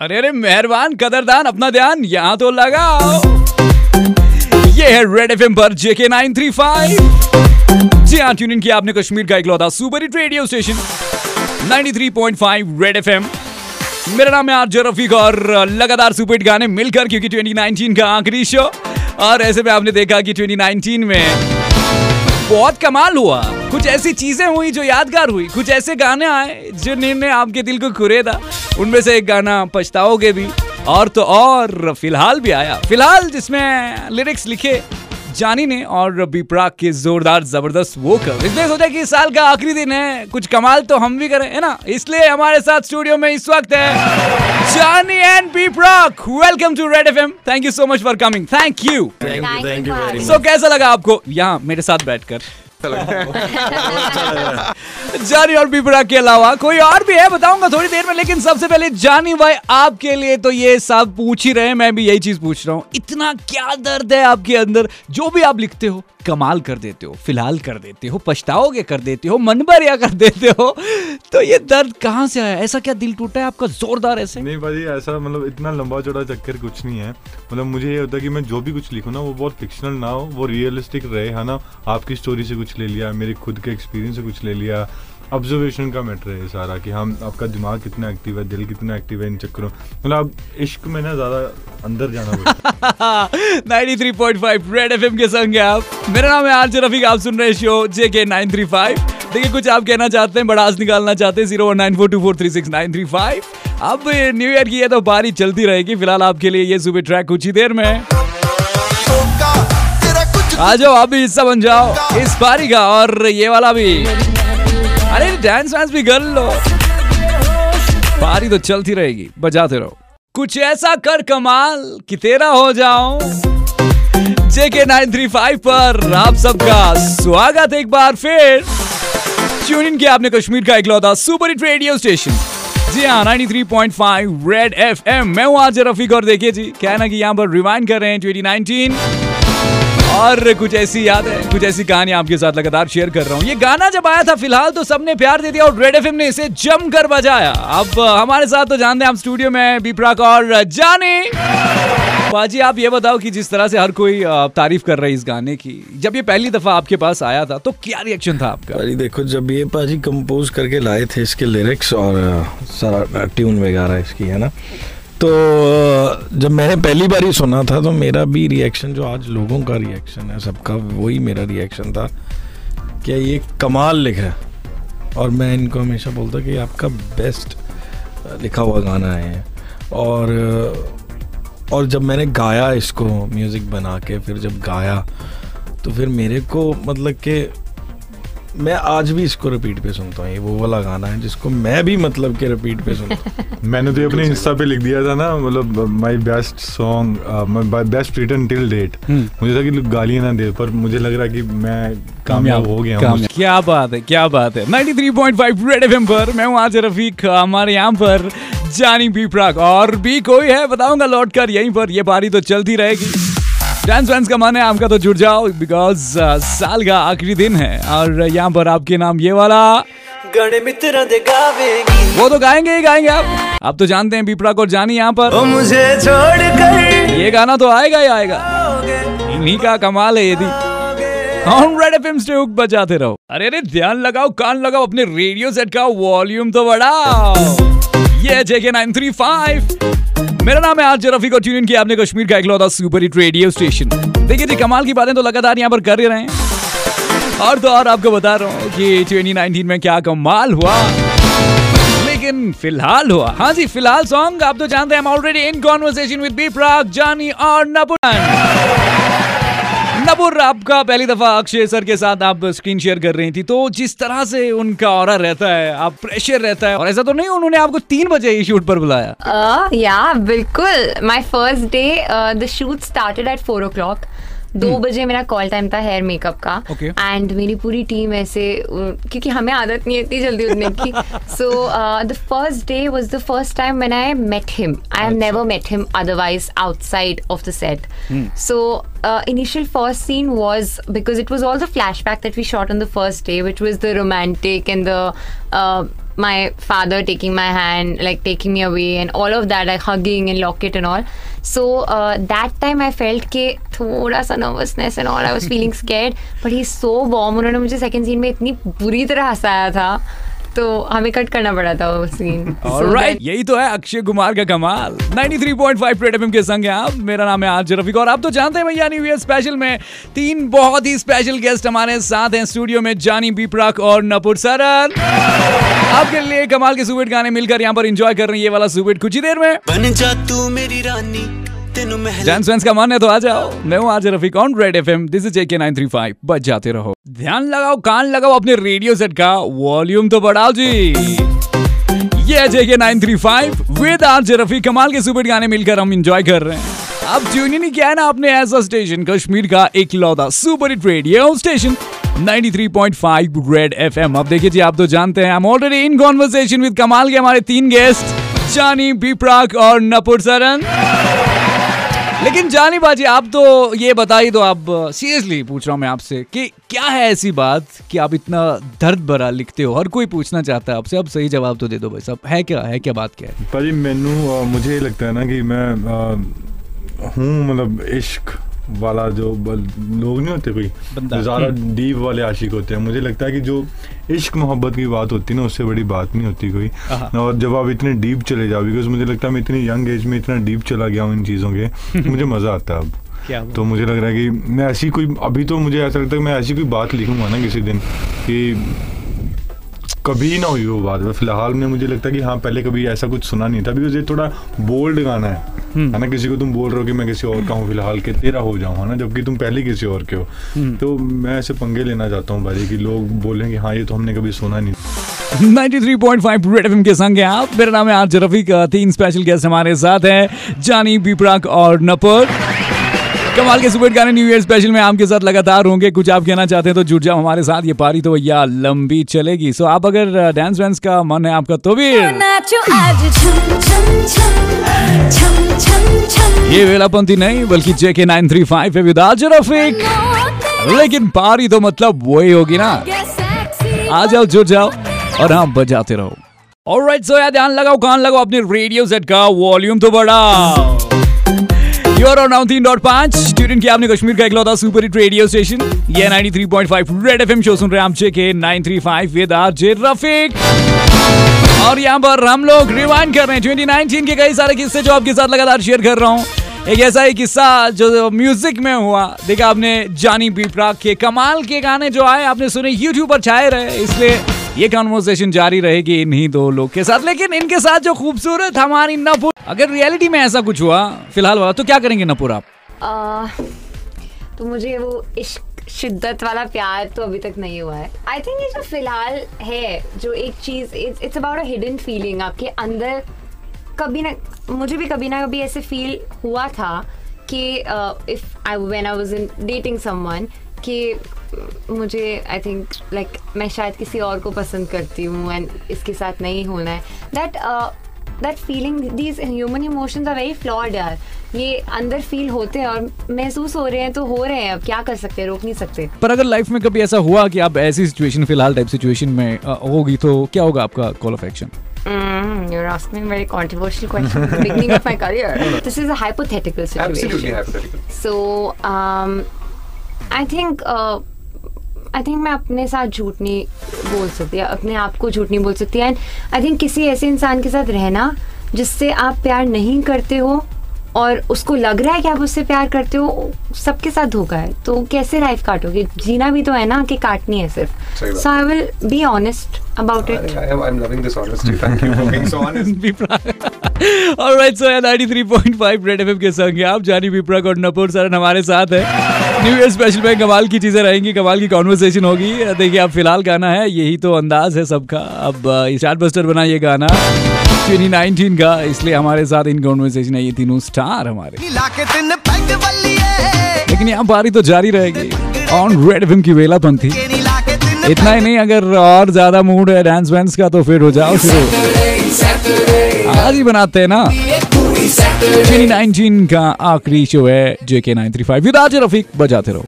अरे अरे, मेहरबान, कदरदान, अपना ध्यान, यहाँ तो लगाओ। ये है रेड एफ़ एम पर जेके नाइन थ्री फाइव जी हाँ ट्यून किया आपने कश्मीर का इकलौता super hit radio station 93.5 red FM M मेरा नाम है आरजे रफीक और लगातार सुपर हिट गाने मिलकर, क्योंकि 2019 का आखिरी शो और ऐसे में आपने देखा कि 2019 में बहुत कमाल हुआ। कुछ ऐसी चीज़ें हुई जो यादगार हुई। कुछ ऐसे गाने आए जिन्होंने आपके दिल को खुरेदा उनमें से एक गाना पछताओगे भी। और तो और, फ़िलहाल भी आया। फ़िलहाल जिसमें लिरिक्स लिखे जानी ने और बिपराग के जोरदार ज़बरदस्त वो कर इसने सोचा कि इस साल का आखिरी दिन है कुछ कमाल तो हम भी करें है ना? इसलिए हमारे साथ स्टूडियो में इस वक्त है जानी and बिपराग welcome to red FM thank you so much for coming thank you thank you so कैसा लगा आपको यहाँ मेरे साथ बैठकर? जानी और बिबरा के अलावा कोई और भी है? बताऊँगा थोड़ी देर में लेकिन सबसे पहले जानी भाई आपके लिए तो ये सब पूछ ही रहे मैं भी यही चीज़ पूछ रहा हूँ। इतना क्या दर्द है आपके अंदर? जो भी आप लिखते हो कमाल कर देते हो फ़िलहाल कर देते हो पछताओगे कर देते हो मन भर या कर देते हो। तो ये दर्द कहाँ से आया? ऐसा क्या दिल टूटा है आपका? जोरदार ऐसे? नहीं भाई ऐसा मतलब इतना लंबा चौड़ा चक्कर कुछ नहीं है। मतलब मुझे ये होता है कि मैं जो भी कुछ लिखूँ ना वो बहुत फिक्शनल ना हो वो रियलिस्टिक रहे है ना? आपकी स्टोरी से कुछ ले लिया, मेरे खुद के एक्सपीरियंस से कुछ ले लिया। ऑब्जर्वेशन का मैटर है सारा कि हम, आपका दिमाग कितना एक्टिव है, दिल कितना एक्टिव है इन चक्करों। मतलब इश्क में ना ज़्यादा अंदर जाना पड़ता 93.5 रेड एफएम के संग आप। मेरा नाम है आरजे रफीक, आप सुन रहे शो जे के नाइन थ्री फाइव देखिए, कुछ आप कहना चाहते हैं, बड़ा निकालना चाहते हैं zero one nine four two four three six nine three five अब न्यू ईयर की है तो बारी चलती रहेगी, फ़िलहाल आपके लिए ये सुबह ट्रैक कुछ ही देर में आ जाओ, आप भी हिस्सा बन जाओ इस बारी का, और ये वाला भी। अरे डांस वांस भी कर लो। पारी तो चलती रहेगी, बजाते रहो। कुछ ऐसा कर कमाल कि तेरा हो जाओ जेके नाइन थ्री फाइव पर आप सबका स्वागत एक बार फिर। ट्यून इन किया आपने कश्मीर का इकलौता सुपर हिट रेडियो स्टेशन जी हाँ 93.5 रेड एफएम मैं हूँ आज रफीक, और देखिए जी क्या है ना कि यहाँ पर रिवाइंड कर रहे हैं 2019 और कुछ ऐसी याद है कुछ ऐसी कहानी आपके साथ लगातार शेयर कर रहा हूँ। ये गाना जब आया था, फ़िलहाल तो सबने प्यार दे दिया और रेड एफएम ने इसे जमकर बजाया। अब हमारे साथ तो जानते हैं आप स्टूडियो में बीप्राक और जाने बाजी, आप ये बताओ कि जिस तरह से हर कोई तारीफ़ कर रहा है इस गाने की, जब ये पहली दफ़ा आपके पास आया था तो क्या रिएक्शन था आपका? अरे देखो, जब ये पाजी कंपोज करके लाए थे इसके लिरिक्स और सारा ट्यून वगैरह इसकी, है ना? तो जब मैंने पहली बार ही सुना था तो मेरा भी रिएक्शन जो आज लोगों का रिएक्शन है, सबका वही मेरा रिएक्शन था कि ये कमाल लिखा है। और मैं इनको हमेशा बोलता कि आपका बेस्ट लिखा हुआ गाना है। और और जब मैंने गाया इसको म्यूज़िक बना के, फिर जब गाया तो फिर मेरे को मतलब कि मैं आज भी इसको रिपीट पे सुनता हूँ ये वो वाला गाना है जिसको मैं भी मतलब के रिपीट पे सुनता मैंने तो अपने इंस्टा पे लिख दिया था ना मतलब my best song my best return till date मुझे था कि गालियाँ ना दे पर मुझे लग रहा कि मैं कामयाब हो गया हूँ। क्या बात है क्या बात है। 93.5 रेड एफएम पर मैं हूँ आज रफीक हमारे यहाँ पर जानी बी प्राक और भी कोई है बताऊँगा लौट कर यहीं पर ये बारी तो चलती रहेगी। डांस वैंस का मन है आपका तो जुड़ जाओ बिकॉज़ uh, साल का आखिरी दिन है और यहाँ पर आपके नाम ये वाला। वो तो गाएँगे ही गाएँगे आप। आप तो जानते हैं बीपड़ा को जानी यहाँ पर। मुझे छोड़ कर। ये गाना तो आएगा ही आएगा। इन्हीं का कमाल है यदि ऑन रेड एफएम से हुक बजाते रहो। अरे अरे ध्यान लगाओ कान लगाओ अपने रेडियो सेट का वॉल्यूम तो बढ़ाओ। ये जेके नाइन थ्री फाइव। मेरा नाम है आज रफी को ट्यून किया आपने कश्मीर का इकलौता सुपर हिट रेडियो स्टेशन देखिए जी, कमाल की बातें तो लगातार यहाँ पर कर रहे हैं। और तो और आपको बता रहा हूँ कि 2019 में क्या कमाल हुआ। लेकिन फ़िलहाल हुआ। हाँ जी, फ़िलहाल सॉन्ग आप तो जानते हैं already in conversation with Biprag Jaani और नपुरन नपुर आपका पहली दफ़ा अक्षय सर के साथ आप स्क्रीन शेयर कर रही थी तो जिस तरह से उनका और रहता है, आप प्रेशर रहता है, और ऐसा तो नहीं, उन्होंने आपको तीन बजे ही शूट पर बुलाया। या बिल्कुल। My first day the shoot started at four o'clock दो हम्म। बजे मेरा कॉल टाइम था हेयर मेकअप का। And okay. मेरी पूरी टीम ऐसे क्योंकि हमें आदत नहीं इतनी जल्दी उठने की। So the first day was the first time man I met him I have never met him otherwise outside of the set so initial first scene was because it was all the flash back that we shot on the first day which was the romantic and the my father taking my hand, like taking me away, and all of that, like hugging and locket and all. So uh, that time I felt के थोड़ा सा nervousness and all. I was feeling scared, but he's so warm. उन्होंने मुझे second scene में इतनी बुरी तरह हंसाया था तो हमें कट करना पड़ा था वो सीन राइट यही तो है अक्षय कुमार का कमाल 93.5 रेड एफएम के संग हैं आप मेरा नाम है आज रफीक और आप तो जानते हैं भैया न्यू ईयर स्पेशल में तीन बहुत ही स्पेशल गेस्ट हमारे साथ हैं स्टूडियो में जानी बीपराक और नपुर सरन आपके लिए कमाल के सुबेट गाने मिलकर यहाँ पर एंजॉय कर रहे हैं ये वाला सुबेट कुछ ही देर में। बन जा तू मेरी रानी जेंट्स का मन है तो आ जाओ। मैं हूँ आज Rafiq on red FM this is AK 935 बच जाते रहो। ध्यान लगाओ कान लगाओ अपने रेडियो सेट का। वॉल्यूम तो बढ़ाओ जी। ये जेके 935 विद आरजे रफी कमाल के सुपर गाने मिलकर हम एंजॉय कर रहे हैं। अब ट्यून ही नहीं किया है ना आपने ऐसा स्टेशन कश्मीर का एक लौदा super hit radio station 93.5 red FM अब देखिए जी, आप तो जानते हैं हम already in conversation with Kamal के हमारे तीन गेस्ट जानी बीप्राक और नपुर सरन लेकिन जानी बाजी, आप तो ये बताइए तो आप सीरियसली पूछ रहा हूँ मैं आपसे कि क्या है ऐसी बात कि आप इतना दर्द भरा लिखते हो? हर कोई पूछना चाहता है आपसे। अब सही जवाब तो दे दो भाई साहब। है क्या है क्या बात क्या है? भाजी, मैनू मुझे लगता है ना कि मैं हूँ मतलब इश्क वाला जो लोग नहीं होते कोई? ज़्यादा डीप वाले आशिक होते हैं। मुझे लगता है कि जो इश्क मोहब्बत की बात होती है ना उससे बड़ी बात नहीं होती कोई। और जब आप इतने डीप चले जाओ बिकॉज़ मुझे लगता है मैं इतनी यंग एज में इतना डीप चला गया हूँ इन चीज़ों के मुझे मज़ा आता है अब। तो मुझे लग रहा है कि मैं ऐसी कोई अभी तो मुझे ऐसा लगता है मैं ऐसी कोई बात लिखूँगा ना किसी दिन कि कभी ना हुई वो बात। फ़िलहाल में मुझे लगता है कि हाँ पहले कभी ऐसा कुछ सुना नहीं था बिकॉज़ ये थोड़ा बोल्ड गाना है। हम्म। है ना किसी को तुम बोल रहे हो कि मैं किसी और का हूँ फ़िलहाल के तेरा हो जाऊँ है ना जबकि तुम पहले किसी और के हो। हम्म। तो मैं ऐसे पंगे लेना चाहता हूँ भाई कि लोग बोलें कि हाँ ये तो हमने कभी सुना नहीं। 93.5 रेड एफएम के संग हैं आप। मेरा नाम है आज रफीक तीन स्पेशल गेस्ट हमारे साथ हैं जानी बीपराक और नपर। कमाल के सुपर गाने न्यू ईयर स्पेशल में आपके साथ लगातार होंगे। कुछ आप कहना चाहते हैं तो जुड़ जाओ हमारे साथ। ये पारी तो भैया लंबी चलेगी। सो आप अगर डांस वैंस का मन है आपका तो भी ये वेलापंथी नहीं बल्कि जेके नाइन थ्री फाइव है रफीक। लेकिन पारी तो मतलब वही होगी ना। आ जाओ जुड़ जाओ और हम बजाते रहो। और राइट सो यार ध्यान लगाओ कान लगाओ अपने रेडियो सेट का वॉल्यूम तो बढ़ाओ। और आपने कश्मीर का इकलौता सुपर हिट रेडियो स्टेशन ये 93.5 रेड एफएम शो सुन रहे हैं आप के 935 विद आर जे रफीक और यहाँ पर हम लोग रिवाइंड कर रहे हैं। 2019 के कई सारे किस्से जो आपके साथ लगातार शेयर कर रहा हूँ। एक ऐसा ही किस्सा जो म्यूज़िक में हुआ। देखा आपने जानी के कमाल के गाने जो आए, आपने सुने यूट्यूब पर छाए रहे, इसलिए ये कॉन्वर्सेशन जारी रहेगी इन्हीं दो लोग के साथ। लेकिन इनके साथ जो खूबसूरत हमारी नपुर, अगर रियलिटी में ऐसा कुछ हुआ, फ़िलहाल वाला तो क्या करेंगे नपुर आप? तो मुझे वो इश्क, शिद्दत वाला प्यार तो अभी तक नहीं हुआ है। आई थिंक ये जो फ़िलहाल है, जो एक चीज़ it's about a hidden feeling आपके अंदर। कभी ना, मुझे भी कभी ना कभी ऐसे फील हुआ था कि if I when I was in dating someone कि मुझे आई थिंक लाइक मैं शायद किसी और को पसंद करती हूँ एंड इसके साथ नहीं होना है that that feeling these human emotions are very flawed यार ये अंदर फील होते हैं और महसूस हो रहे हैं तो हो रहे हैं अब क्या कर सकते हैं रोक नहीं सकते पर अगर लाइफ में कभी ऐसा हुआ कि आप ऐसी सिचुएशन फ़िलहाल टाइप सिचुएशन में होगी तो क्या होगा आपका call of action Mm, you're asking a very controversial question at the beginning of my career. This is a hypothetical situation. Absolutely hypothetical. So, um, I think uh, I think मैं अपने साथ झूठ नहीं बोल सकती अपने आप को झूठ नहीं बोल सकती। एंड आई थिंक किसी ऐसे इंसान के साथ रहना जिससे आप प्यार नहीं करते हो और उसको लग रहा है कि आप उससे प्यार करते हो सबके साथ धोखा है। तो कैसे लाइफ काटोगे? जीना भी तो है ना कि काटनी है सिर्फ़। So I will be honest about it. I, I, I'm loving this honesty. Thank you for being so honest. All right, so 93.5 Red FM के संग आप। जानी विप्रक और नपुर सर हमारे साथ है। न्यू ईयर स्पेशल में कमाल की चीज़ें रहेंगी कमाल की कॉन्वर्सेशन होगी। देखिए अब फ़िलहाल गाना है यही तो अंदाज है सबका। अब चार्ट बस्टर बना ये गाना 2019 का इसलिए हमारे साथ इन कॉन्वर्सेशन है ये तीनों स्टार हमारे। लेकिन यहाँ बारी तो जारी रहेगी। ऑन रेड फ़िल्म की वेला पंथी। इतना ही नहीं अगर और ज़्यादा मूड है डांस वैंस का तो फिर हो जाओ शुरू। आज ही बनाते हैं ना। 2019 का आखिरी शो है जेके 935 विद आज रफीक बजाते रहो।